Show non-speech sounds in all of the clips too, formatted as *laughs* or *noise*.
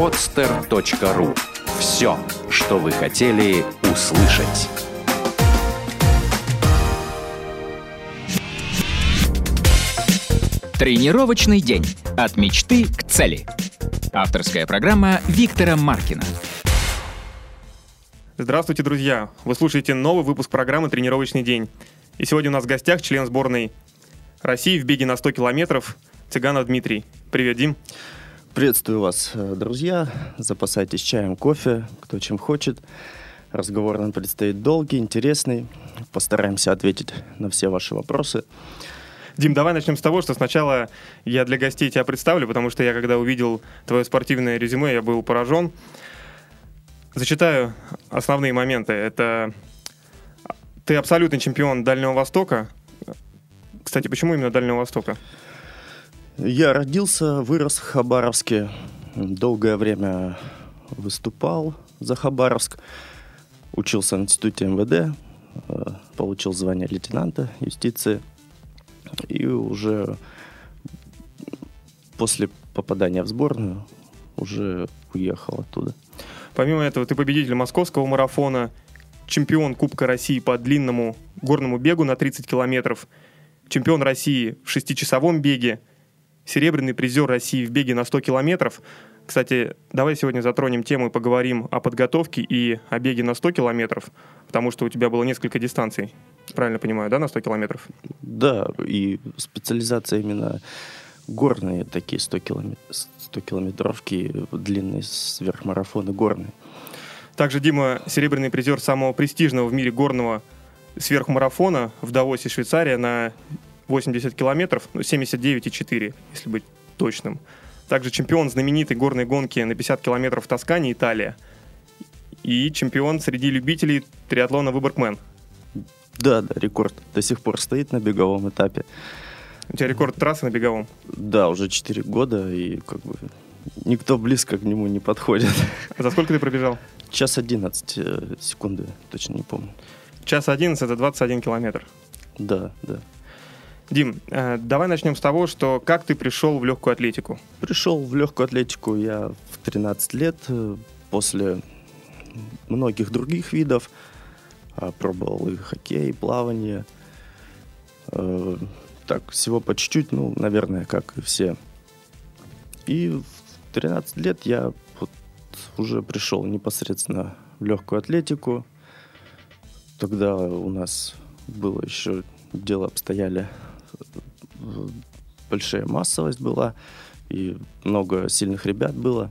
podster.ru. Все, что вы хотели услышать. Тренировочный день. От мечты к цели. Авторская программа Виктора Маркина. Здравствуйте, друзья! Вы слушаете новый выпуск программы «Тренировочный день». И сегодня у нас в гостях член сборной России в беге на 100 километров Цыганов Дмитрий. Привет, Дим. Приветствую вас, э, друзья. Запасайтесь чаем, кофе, кто чем хочет. Разговор нам предстоит долгий, интересный. Постараемся ответить на все ваши вопросы. Дим, давай начнем с того, что сначала я для гостей тебя представлю, потому что я, когда увидел твое спортивное резюме, я был поражен. Зачитаю основные моменты. Это ты абсолютный чемпион Дальнего Востока. Кстати, почему именно Дальнего Востока? Я родился, вырос в Хабаровске. Долгое время выступал за Хабаровск. Учился в институте МВД. Э, получил звание лейтенанта юстиции. И уже после попадания в сборную уже уехал оттуда. Помимо этого, ты победитель московского марафона, чемпион Кубка России по длинному горному бегу на 30 километров, чемпион России в шестичасовом беге, серебряный призер России в беге на 100 километров. Кстати, давай сегодня затронем тему и поговорим о подготовке и о беге на 100 километров, потому что у тебя было несколько дистанций. Правильно понимаю, да, на 100 километров? Да, и специализация именно горные такие 100, километр, 100 километровки, длинные сверхмарафоны горные. Также Дима серебряный призер самого престижного в мире горного сверхмарафона в Давосе, Швейцария на 80 километров, ну, 79,4, если быть точным. Также чемпион знаменитой горной гонки на 50 километров в Тоскане, Италия. И чемпион среди любителей триатлона Выборгмен. Да, да, рекорд до сих пор стоит на беговом этапе. У тебя рекорд трассы на беговом? Да, уже 4 года, и как бы никто близко к нему не подходит. А за сколько ты пробежал? Час 11 э, секунды, точно не помню. Час 11 это 21 километр. Да, да. Дим, э, давай начнем с того, что как ты пришел в легкую атлетику? Пришел в легкую атлетику я в 13 лет э, после многих других видов. А, пробовал и хоккей, и плавание. Э, так, всего по чуть-чуть, ну, наверное, как и все. И в 13 лет я вот уже пришел непосредственно в легкую атлетику. Тогда у нас было еще дело обстояли большая массовость была, и много сильных ребят было.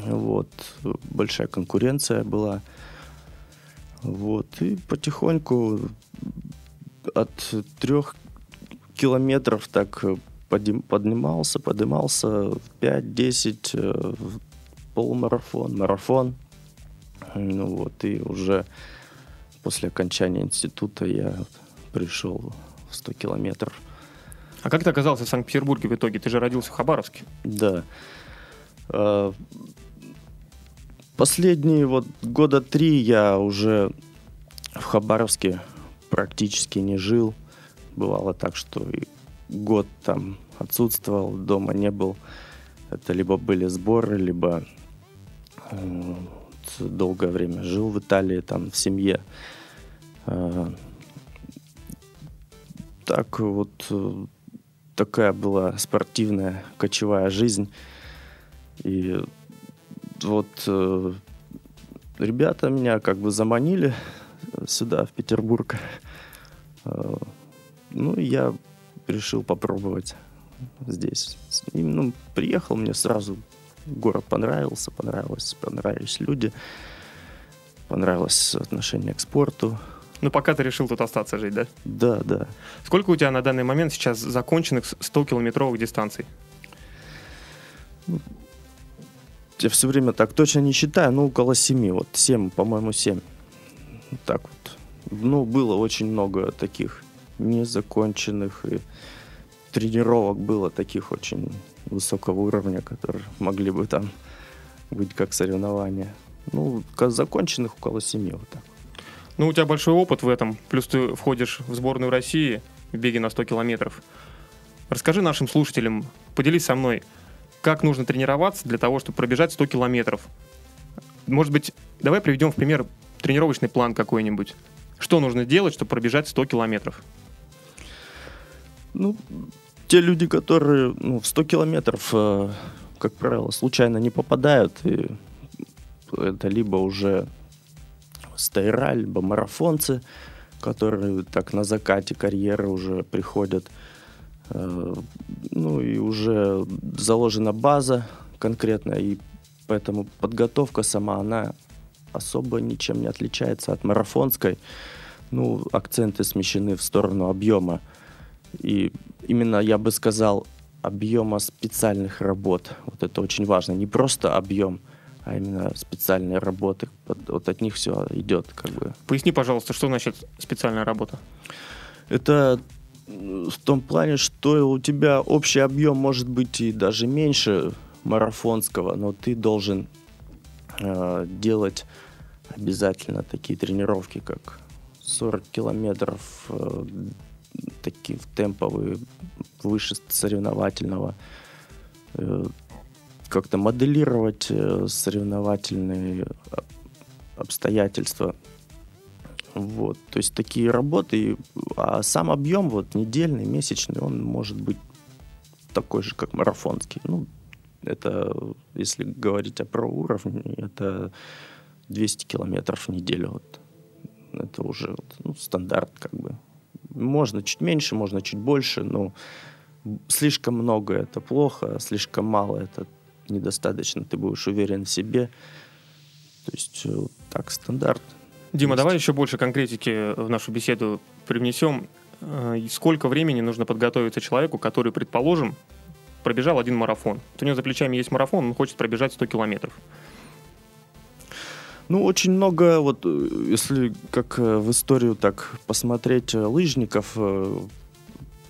Вот, большая конкуренция была. Вот, и потихоньку от трех километров так поднимался, поднимался 5-10, э, полумарафон, марафон. Ну вот, и уже после окончания института я пришел 100 километров. А как ты оказался в Санкт-Петербурге в итоге? Ты же родился в Хабаровске. Да. А, последние вот года три я уже в Хабаровске практически не жил. Бывало так, что и год там отсутствовал, дома не был. Это либо были сборы, либо долгое время жил в Италии, там в семье. Так вот э, такая была спортивная кочевая жизнь. И вот э, ребята меня как бы заманили сюда, в Петербург. Э, ну, я решил попробовать здесь. И, ну, приехал, мне сразу город понравился, понравилось, понравились люди, понравилось отношение к спорту. Ну, пока ты решил тут остаться жить, да? Да, да. Сколько у тебя на данный момент сейчас законченных 100-километровых дистанций? Я все время так точно не считаю, ну, около 7, вот 7, по-моему, 7. Так вот. Ну, было очень много таких незаконченных и тренировок было таких очень высокого уровня, которые могли бы там быть как соревнования. Ну, законченных около 7 вот так. Ну, у тебя большой опыт в этом, плюс ты входишь в сборную России в беге на 100 километров. Расскажи нашим слушателям, поделись со мной, как нужно тренироваться для того, чтобы пробежать 100 километров. Может быть, давай приведем в пример тренировочный план какой-нибудь. Что нужно делать, чтобы пробежать 100 километров? Ну, те люди, которые ну, в 100 километров, э, как правило, случайно не попадают, и это либо уже стейра, либо марафонцы, которые так на закате карьеры уже приходят. Э, ну и уже заложена база конкретная, и поэтому подготовка сама, она особо ничем не отличается от марафонской. Ну, акценты смещены в сторону объема. И именно, я бы сказал, объема специальных работ. Вот это очень важно. Не просто объем, а именно специальные работы. Вот от них все идет, как бы. Поясни, пожалуйста, что значит специальная работа? Это в том плане, что у тебя общий объем может быть и даже меньше марафонского, но ты должен э, делать обязательно такие тренировки, как 40 километров, э, такие темповые, выше соревновательного, э, как-то моделировать э, соревновательные обстоятельства. Вот, то есть такие работы, а сам объем вот недельный, месячный, он может быть такой же, как марафонский. Ну, это, если говорить о про уровне, это 200 километров в неделю. Вот. Это уже ну, стандарт как бы. Можно чуть меньше, можно чуть больше, но слишком много это плохо, слишком мало это недостаточно. Ты будешь уверен в себе. То есть э, вот так стандарт. Дима, давай еще больше конкретики в нашу беседу привнесем. Э, сколько времени нужно подготовиться человеку, который, предположим, пробежал один марафон? Вот у него за плечами есть марафон, он хочет пробежать 100 километров. Ну, очень много, вот э, если как в историю так посмотреть лыжников, то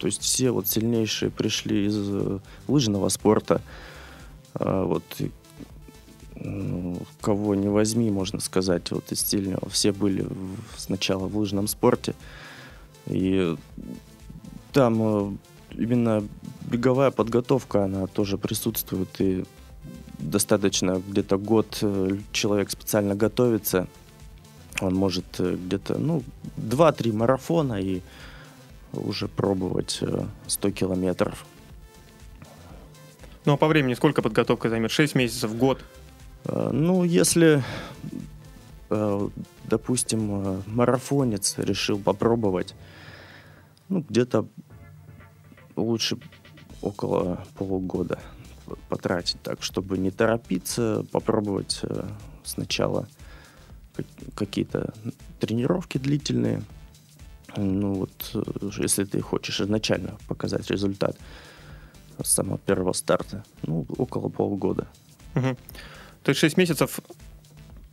есть все вот сильнейшие пришли из лыжного спорта. А вот кого не возьми, можно сказать, вот из сильного. Все были сначала в лыжном спорте. И там именно беговая подготовка, она тоже присутствует. И достаточно где-то год э, человек специально готовится. Он может э, где-то, ну, 2-3 марафона и уже пробовать 100 э, километров. Ну, а по времени сколько подготовка займет? 6 месяцев, год? Ну, если, допустим, марафонец решил попробовать, ну, где-то лучше около полугода потратить так, чтобы не торопиться, попробовать э, сначала какие-то тренировки длительные. Ну вот, э, если ты хочешь изначально показать результат с самого первого старта, ну, около полгода. Угу. То есть 6 месяцев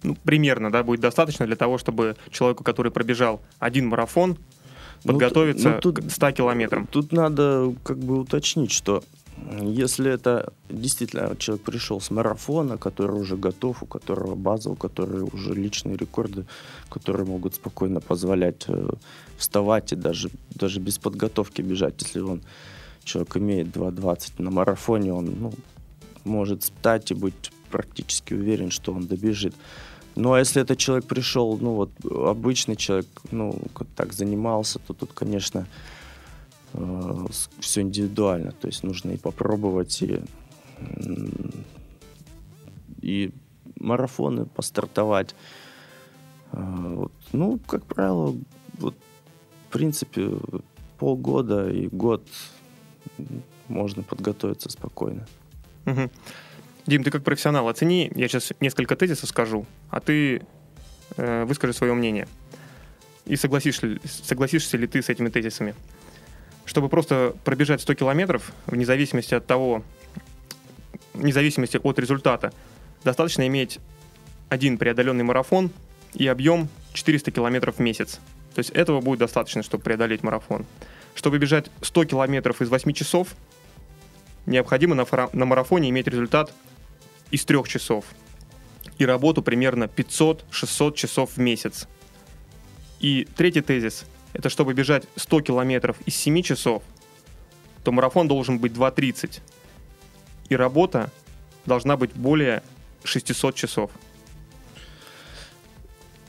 ну, примерно, да, будет достаточно для того, чтобы человеку, который пробежал один марафон, ну, подготовиться ну, тут, к 100 километрам. Тут надо как бы уточнить, что если это действительно человек пришел с марафона, который уже готов, у которого база, у которого уже личные рекорды, которые могут спокойно позволять э, вставать и даже, даже без подготовки бежать, если он человек имеет 2.20 на марафоне, он ну, может встать и быть практически уверен, что он добежит. Ну, а если этот человек пришел, ну, вот, обычный человек, ну, так занимался, то тут, конечно, э, все индивидуально. То есть нужно и попробовать, и, и марафоны постартовать. Э, вот. Ну, как правило, вот, в принципе, полгода и год можно подготовиться спокойно. Угу. Дим, ты как профессионал, оцени, я сейчас несколько тезисов скажу, а ты э, выскажи свое мнение. И согласишься, согласишься ли ты с этими тезисами? чтобы просто пробежать 100 километров, вне зависимости от того, вне зависимости от результата, достаточно иметь один преодоленный марафон и объем 400 километров в месяц. То есть этого будет достаточно, чтобы преодолеть марафон. Чтобы бежать 100 километров из 8 часов, необходимо на, фара- на марафоне иметь результат из 3 часов и работу примерно 500-600 часов в месяц. И третий тезис это чтобы бежать 100 километров из 7 часов, то марафон должен быть 2.30. И работа должна быть более 600 часов.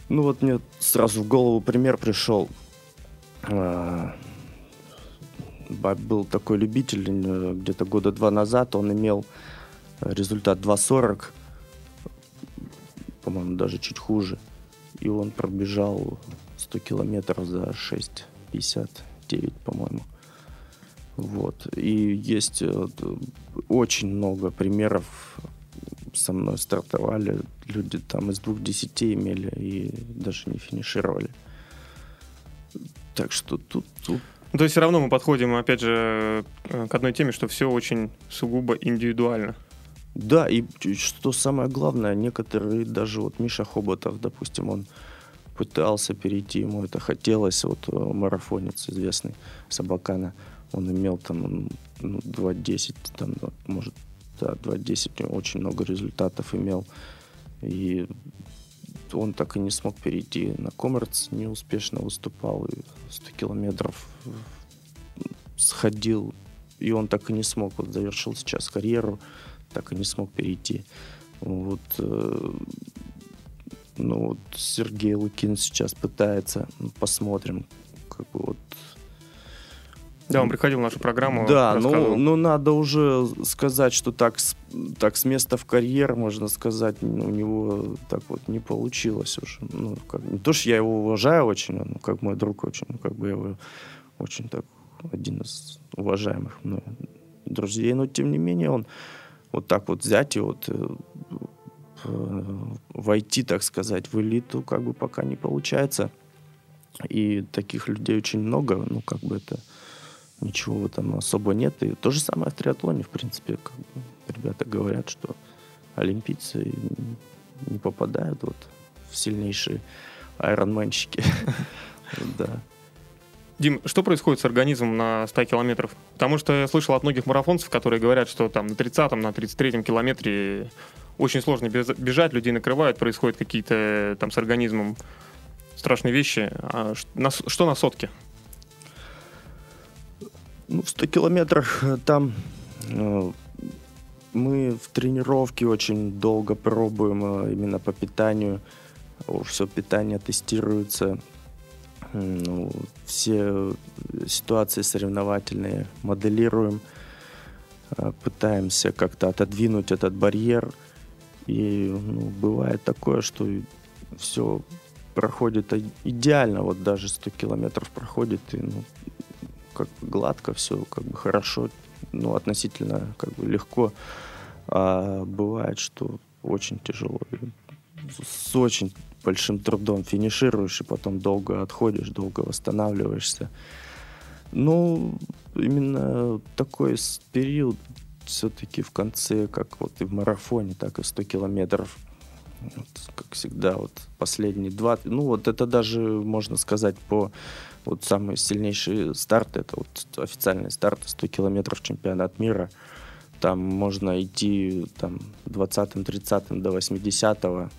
Ну вот мне сразу в голову пример пришел. Был такой любитель э, где-то года два назад, он имел результат 2.40, по-моему, даже чуть хуже. И он пробежал 100 километров за 6.59, по-моему. Вот. И есть э, очень много примеров. Со мной стартовали люди там из двух десяти имели и даже не финишировали. Так что тут, тут ну, то есть все равно мы подходим, опять же, э, к одной теме, что все очень сугубо индивидуально. Да, и что самое главное, некоторые, даже вот Миша Хоботов, допустим, он пытался перейти, ему это хотелось, вот э, марафонец известный, Собакана, он имел там ну, 2.10, там, может, да, 2.10, очень много результатов имел, и он так и не смог перейти на коммерц, неуспешно выступал, и 100 километров сходил, и он так и не смог, вот завершил сейчас карьеру, так и не смог перейти. Вот, э, ну вот Сергей Лукин сейчас пытается, ну, посмотрим, как бы вот да, он приходил в нашу программу. Да, ну, ну надо уже сказать, что так, так с места в карьер, можно сказать, у него так вот не получилось уже. Ну, как, не то, что я его уважаю очень, он как мой друг очень, ну, как бы я его очень так, один из уважаемых ну, друзей, но тем не менее он вот так вот взять и вот э, войти, так сказать, в элиту как бы пока не получается. И таких людей очень много, ну, как бы это ничего там особо нет. И то же самое в триатлоне, в принципе, как бы, ребята говорят, что олимпийцы не попадают вот в сильнейшие айронменщики. *laughs* Да. Дим, что происходит с организмом на 100 километров? Потому что я слышал от многих марафонцев, которые говорят, что там на 30-м, на 33-м километре очень сложно бежать, людей накрывают, происходят какие-то там с организмом страшные вещи. А что на сотке? Ну, в 100 километрах э, там э, мы в тренировке очень долго пробуем э, именно по питанию. Все питание тестируется. Ну, все ситуации соревновательные моделируем. Пытаемся как-то отодвинуть этот барьер. И ну, бывает такое, что все проходит идеально. Вот даже 100 километров проходит, и ну, как бы гладко, все как бы хорошо, ну, относительно как бы легко. А бывает, что очень тяжело. С очень большим трудом финишируешь и потом долго отходишь, долго восстанавливаешься. Ну, именно такой период все-таки в конце, как вот и в марафоне, так и 100 километров. Вот, как всегда, вот последние два, ну вот это даже можно сказать по вот самый сильнейший старт, это вот официальный старт 100 километров чемпионат мира. Там можно идти там 20-30 до 80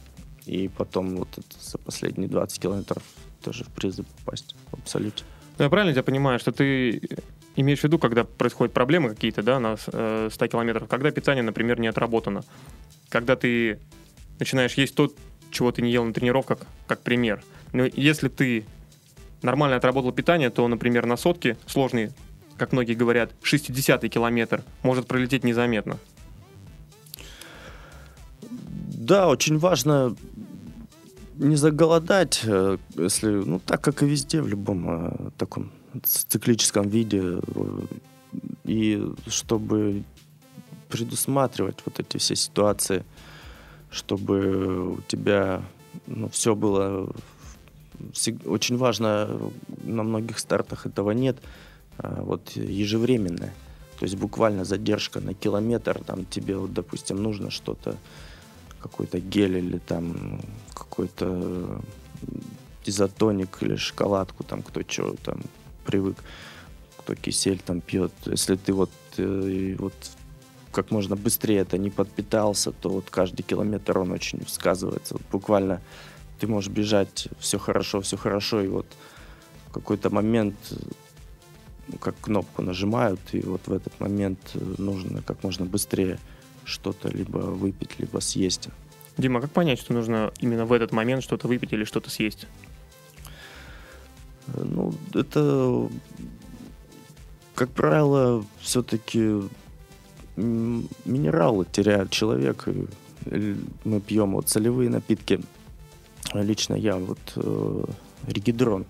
и потом вот за последние 20 километров тоже в призы попасть в абсолюте. Ну, я правильно тебя понимаю, что ты имеешь в виду, когда происходят проблемы какие-то, да, на 100 э, километров, когда питание, например, не отработано, когда ты начинаешь есть то, чего ты не ел на тренировках, как пример. Но если ты нормально отработал питание, то, например, на сотке сложный, как многие говорят, 60-й километр может пролететь незаметно. Да, очень важно не заголодать, э, если, ну, так как и везде, в любом э, таком циклическом виде, э, и чтобы предусматривать вот эти все ситуации, чтобы у тебя ну, все было очень важно, на многих стартах этого нет, а вот ежевременное. То есть буквально задержка на километр, там тебе, вот, допустим, нужно что-то, какой-то гель или там какой-то изотоник или шоколадку, там кто что там привык, кто кисель там пьет. Если ты вот, э, вот как можно быстрее это не подпитался, то вот каждый километр он очень сказывается. Вот буквально ты можешь бежать, все хорошо, все хорошо, и вот в какой-то момент ну, как кнопку нажимают, и вот в этот момент нужно как можно быстрее что-то либо выпить, либо съесть. Дима, как понять, что нужно именно в этот момент что-то выпить или что-то съесть? Э, ну, это, как правило, все-таки минералы теряет человек. Мы пьем вот солевые напитки. Лично я вот э, регидрон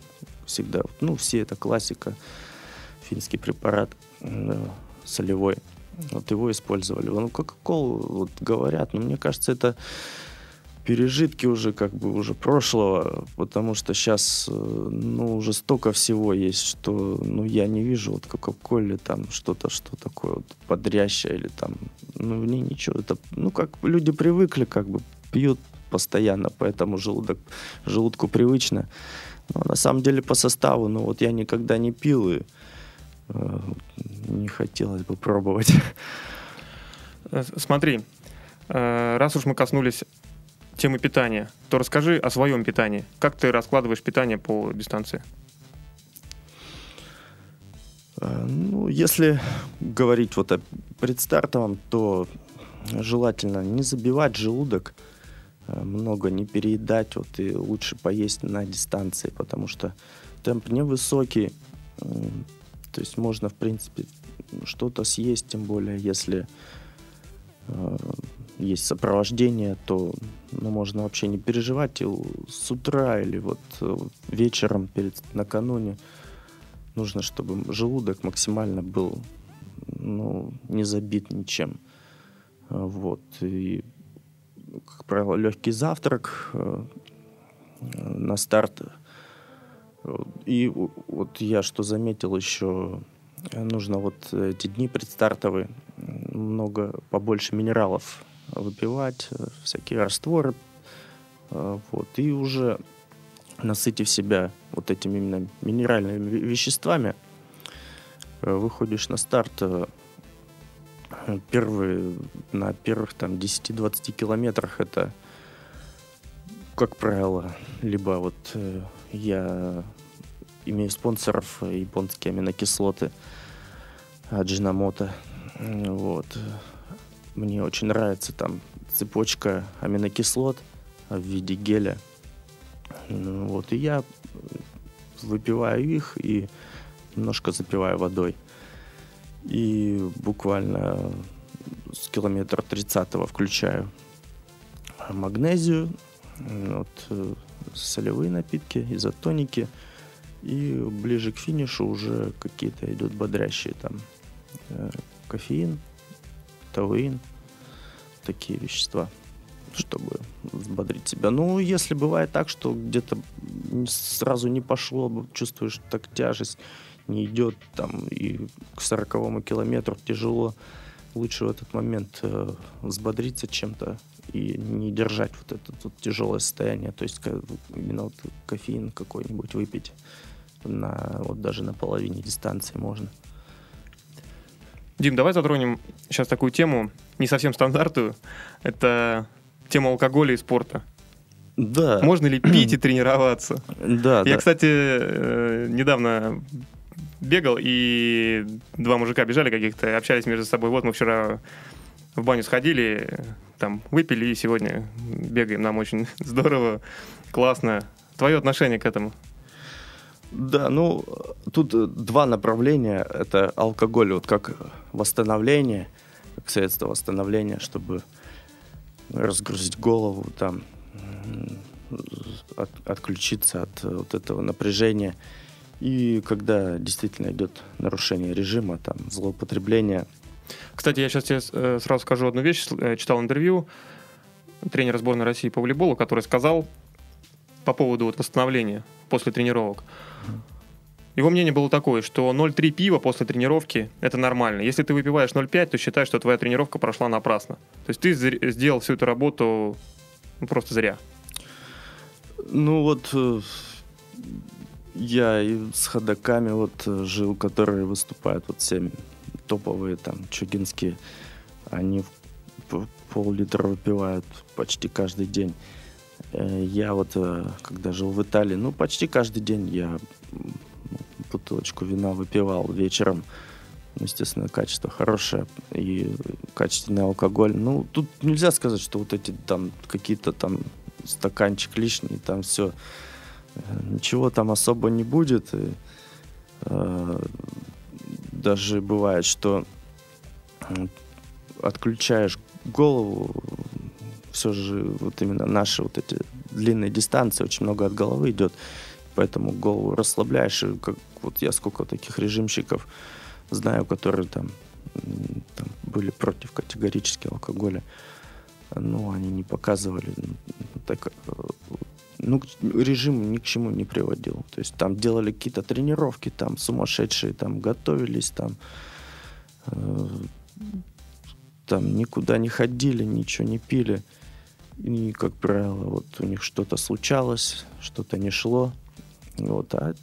всегда, ну, все это классика, финский препарат э, солевой. Вот его использовали. Ну, Кока-Колу вот говорят, но мне кажется, это пережитки уже как бы уже прошлого, потому что сейчас, э, ну, уже столько всего есть, что, ну, я не вижу вот Кока-Коле там что-то, что такое вот подрящее или там, ну, в ней ничего. Это, ну, как люди привыкли, как бы пьют постоянно, поэтому желудок, желудку привычно. Но на самом деле по составу, ну, вот я никогда не пил и э, не хотелось бы пробовать. Э, смотри, э, раз уж мы коснулись темы питания, то расскажи о своем питании. Как ты раскладываешь питание по дистанции? Э, ну, если говорить вот о предстартовом, то желательно не забивать желудок, много не переедать, вот и лучше поесть на дистанции, потому что темп невысокий, то есть можно, в принципе, что-то съесть, тем более, если э, есть сопровождение, то ну, можно вообще не переживать. И с утра или вот э, вечером перед накануне нужно, чтобы желудок максимально был ну, не забит ничем. Вот. И, как правило, легкий завтрак э, на старт. И вот я что заметил еще, нужно вот эти дни предстартовые много побольше минералов выпивать, э, всякие растворы, э, вот, и уже насытив себя вот этими именно минеральными веществами, выходишь на старт первые, на первых там 10-20 километрах это, как правило, либо вот я имею спонсоров японские аминокислоты Аджинамото, вот, мне очень нравится там цепочка аминокислот в виде геля. Ну, вот, и я выпиваю их и немножко запиваю водой. И буквально с километра 30 включаю магнезию, вот, солевые напитки, изотоники. И ближе к финишу уже какие-то идут бодрящие там э, кофеин, тавеин, такие вещества, чтобы взбодрить себя. Ну, если бывает так, что где-то сразу не пошло, чувствуешь так тяжесть, не идет там, и к сороковому километру тяжело, лучше в этот момент э, взбодриться чем-то и не держать вот это вот тяжелое состояние. То есть именно вот кофеин какой-нибудь выпить на вот даже на половине дистанции можно. Дим, давай затронем сейчас такую тему, не совсем стандартную. Это тема алкоголя и спорта. Да. Можно ли пить и тренироваться? Да, Я, да. кстати, э, недавно бегал, и два мужика бежали каких-то, общались между собой. Вот мы вчера в баню сходили, там выпили, и сегодня бегаем. Нам очень *laughs* здорово, классно. Твое отношение к этому? Да, ну, тут э, два направления. Это алкоголь, вот как восстановление, как средство восстановления, чтобы разгрузить голову, там, от, отключиться от э, вот этого напряжения. И когда действительно идет нарушение режима, там, злоупотребление. Кстати, я сейчас тебе э, сразу скажу одну вещь. Читал интервью тренера сборной России по волейболу, который сказал по поводу вот восстановления после тренировок. Его мнение было такое, что 0,3 пива после тренировки – это нормально. Если ты выпиваешь 0,5, то считай, что твоя тренировка прошла напрасно. То есть ты сделал всю эту работу ну, просто зря. Ну вот э, я и с ходаками вот э, жил, которые выступают, вот все топовые там чугинские, они пол-литра выпивают почти каждый день. Э, я вот, когда жил в Италии, ну, почти каждый день я бутылочку вина выпивал вечером. ну, естественно, качество хорошее и качественный алкоголь. Ну, тут нельзя сказать, что вот эти там какие-то там стаканчик лишний, там все. Ничего там особо не будет. И, э, даже бывает, что отключаешь голову, все же вот именно наши вот эти длинные дистанции, очень много от головы идет, поэтому голову расслабляешь, и как вот я сколько таких режимщиков знаю, которые там, там были против категорически алкоголя, ну, они не показывали, так, э, ну, режим ни к чему не приводил. То есть там делали какие-то тренировки, там сумасшедшие, там готовились, там, э, там никуда не ходили, ничего не пили. И, как правило, вот у них что-то случалось, что-то не шло. Вот, а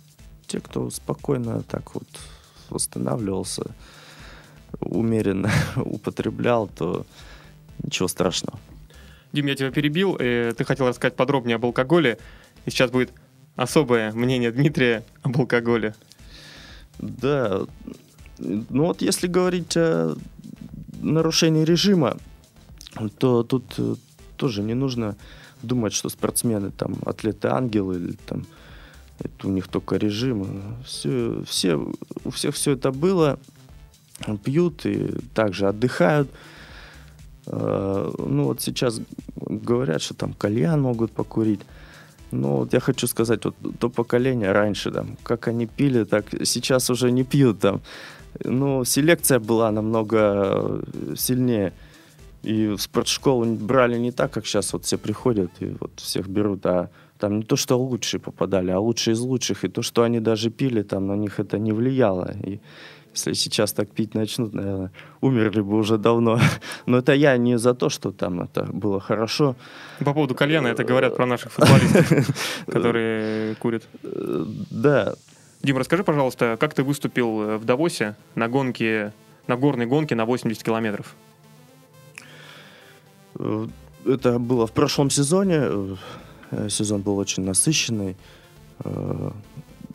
те, кто спокойно так вот восстанавливался, умеренно *laughs* употреблял, то ничего страшного. Дим, я тебя перебил. Э, ты хотел рассказать подробнее об алкоголе. И сейчас будет особое мнение Дмитрия об алкоголе. Да. Ну вот если говорить о нарушении режима, то тут э, тоже не нужно думать, что спортсмены там атлеты-ангелы или там это у них только режим. Все, все, у всех все это было. Пьют и также отдыхают. Э, ну вот сейчас говорят, что там кальян могут покурить. Ну, вот я хочу сказать, вот то поколение раньше, там, как они пили, так сейчас уже не пьют там. Ну, селекция была намного сильнее. И в спортшколу брали не так, как сейчас вот все приходят и вот всех берут, а там не то, что лучшие попадали, а лучшие из лучших. И то, что они даже пили, там на них это не влияло. И если сейчас так пить начнут, наверное, умерли бы уже давно. *laughs* Но это я не за то, что там это было хорошо. По поводу кальяна это говорят про наших футболистов, *laughs* которые курят. Да. Дим, расскажи, пожалуйста, как ты выступил в Давосе на гонке, на горной гонке на 80 километров? Это было в прошлом сезоне. Сезон был очень насыщенный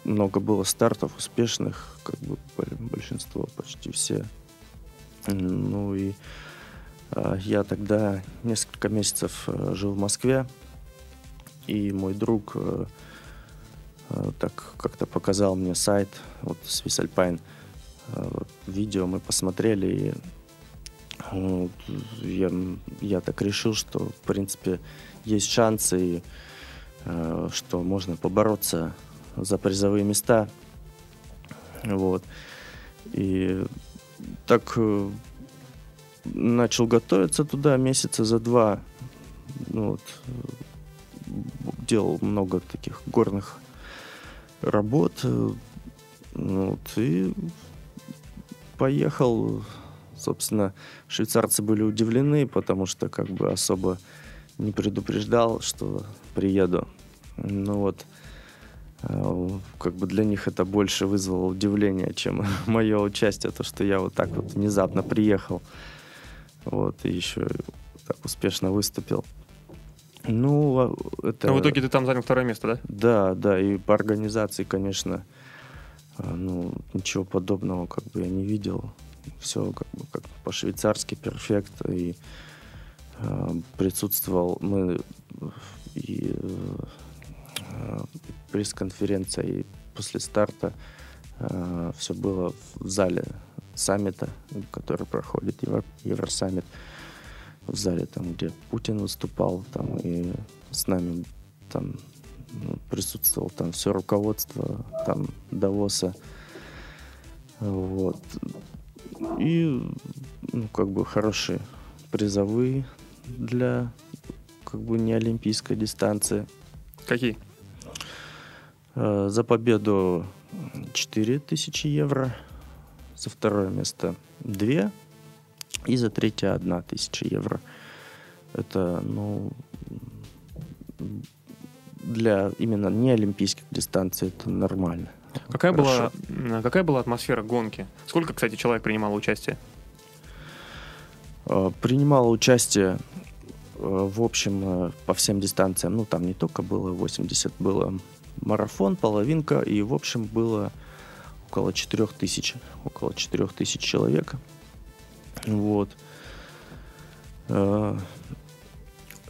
много было стартов успешных, как бы большинство, почти все. Ну и э, я тогда несколько месяцев э, жил в Москве, и мой друг э, э, так как-то показал мне сайт, вот Swiss Alpine, э, видео мы посмотрели, и вот, я, я так решил, что, в принципе, есть шансы, и, что можно побороться за призовые места. Вот. И так э, начал готовиться туда месяца за два. Ну, вот, делал много таких горных работ. Э, ну вот, и поехал. Собственно, швейцарцы были удивлены, потому что как бы особо не предупреждал, что приеду. Ну вот, Э, как бы для них это больше вызвало удивление, чем *laughs* мое участие, то, что я вот так вот внезапно приехал, вот, и еще так успешно выступил. Ну, а это... Но в итоге ты там занял второе место, да? Да, да, и по организации, конечно, э, ну, ничего подобного как бы я не видел. Все как бы как по-швейцарски перфект, и э, присутствовал мы и э, пресс-конференция и после старта э, все было в зале саммита, который проходит Евро, Евросаммит, в зале, там, где Путин выступал, там, и с нами там ну, присутствовал там все руководство там Давоса. Вот. И, ну, как бы хорошие призовые для как бы не олимпийской дистанции. Какие? Э, за победу 4000 евро, за второе место 2 и за третье 1000 евро. Это, ну, для именно не олимпийских дистанций это нормально. Какая была, какая была атмосфера гонки? Сколько, кстати, человек принимало участие? Э, принимало участие э, в общем по всем дистанциям, ну там не только было 80, было марафон, половинка, и в общем было около 4 тысяч, около 4 тысяч человек. Вот. Э,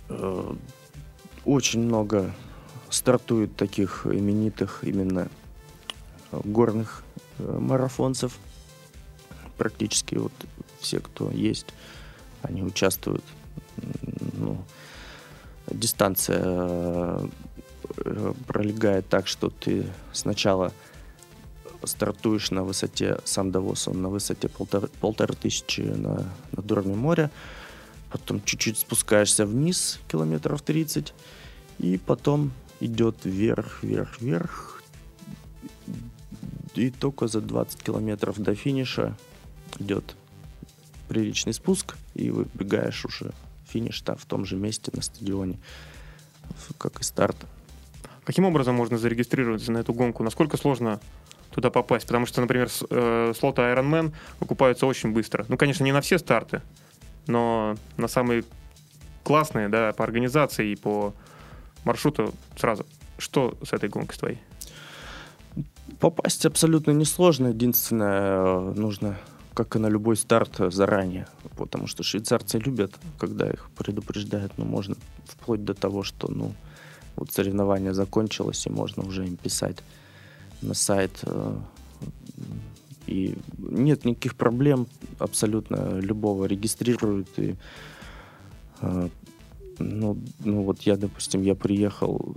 э, очень много стартует таких именитых именно горных э, марафонцев. Практически вот все, кто есть, они участвуют. Ну, дистанция пролегает так, что ты сначала стартуешь на высоте, сам Давос, он на высоте полтора, полторы тысячи на, над уровнем моря, потом чуть-чуть спускаешься вниз, километров 30, и потом идет вверх, вверх, вверх, и только за 20 километров до финиша идет приличный спуск, и выбегаешь уже финиш-то в том же месте на стадионе, как и старт. Каким образом можно зарегистрироваться на эту гонку? Насколько сложно туда попасть? Потому что, например, э, слоты Ironman окупаются очень быстро. Ну, конечно, не на все старты, но на самые классные, да, по организации и по маршруту сразу. Что с этой гонкой твоей? Попасть абсолютно несложно. Единственное, э, нужно, как и на любой старт, заранее. Потому что швейцарцы любят, когда их предупреждают. Но можно вплоть до того, что, ну, вот соревнование закончилось, и можно уже им писать на сайт. Э, и нет никаких проблем, абсолютно любого регистрируют. И, э, ну, ну вот я, допустим, я приехал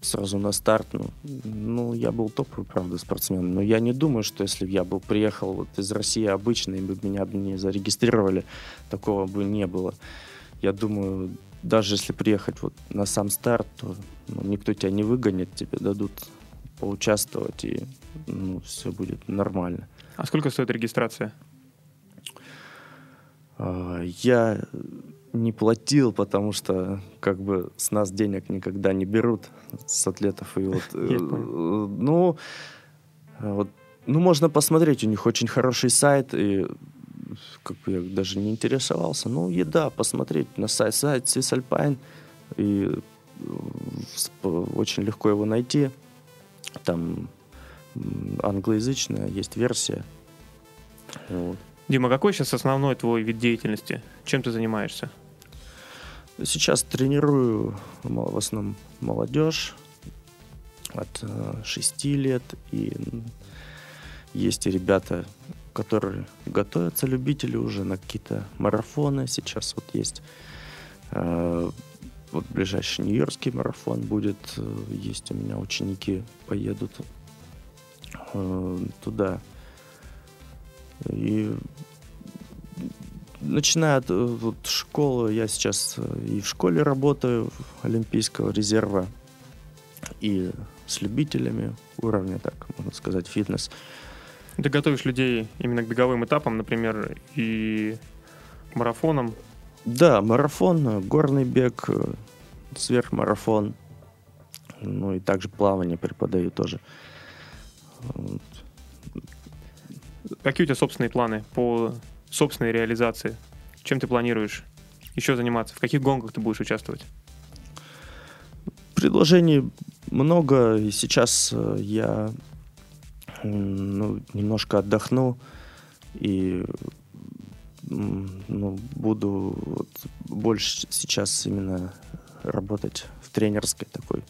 сразу на старт, ну, ну, я был топовый, правда, спортсмен, но я не думаю, что если бы я был приехал вот из России обычно, и бы меня бы не зарегистрировали, такого бы не было. Я думаю, даже если приехать вот на сам старт, то ну, никто тебя не выгонит, тебе дадут поучаствовать, и ну, все будет нормально. А сколько стоит регистрация? А, я не платил, потому что как бы с нас денег никогда не берут с атлетов. И вот, *laughs* э, ну, вот, ну, можно посмотреть, у них очень хороший сайт, и как бы я даже не интересовался. Ну, еда, посмотреть на сайт, сайт Alpine, и э, очень легко его найти. Там англоязычная есть версия. Вот. Дима, какой сейчас основной твой вид деятельности? Чем ты занимаешься? Сейчас тренирую в основном молодежь от 6 э, лет. И есть и ребята, которые готовятся, любители уже на какие-то марафоны. Сейчас вот есть э, вот ближайший Нью-Йоркский марафон будет. Э, есть у меня ученики, поедут туда. И начиная от вот, школы, я сейчас и в школе работаю Олимпийского резерва, и с любителями уровня, так можно сказать, фитнес. Ты готовишь людей именно к беговым этапам, например, и марафонам? Да, марафон, горный бег, сверхмарафон, ну и также плавание преподаю тоже. Вот. Какие у тебя собственные планы по собственной реализации? Чем ты планируешь еще заниматься? В каких гонках ты будешь участвовать? Предложений много, и сейчас э, я ну, немножко отдохну и ну, буду вот больше сейчас именно работать в тренерской такой,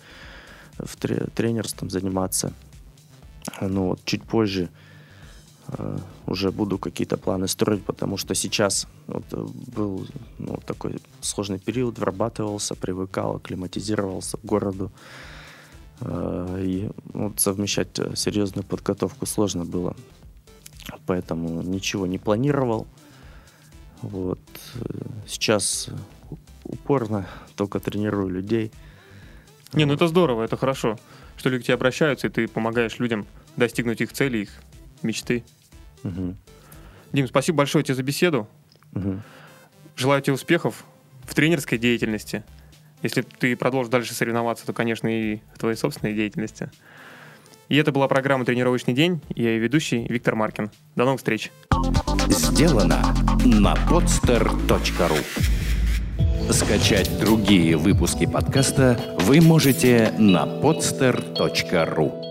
в тренерством заниматься. Ну вот чуть позже э, уже буду какие-то планы строить, потому что сейчас вот, э, был ну, такой сложный период, вырабатывался, привыкал, акклиматизировался к городу. И вот, совмещать э, серьезную подготовку сложно было. Поэтому ничего не планировал. Вот. Сейчас упорно только тренирую людей. Не, ну это здорово, это хорошо, что люди к тебе обращаются, и ты помогаешь людям достигнуть их целей, их мечты. Угу. Дим, спасибо большое тебе за беседу. Угу. Желаю тебе успехов в тренерской деятельности. Если ты продолжишь дальше соревноваться, то, конечно, и в твоей собственной деятельности. И это была программа «Тренировочный день». Я ее ведущий Виктор Маркин. До новых встреч. Сделано на podster.ru Скачать другие выпуски подкаста вы можете на podster.ru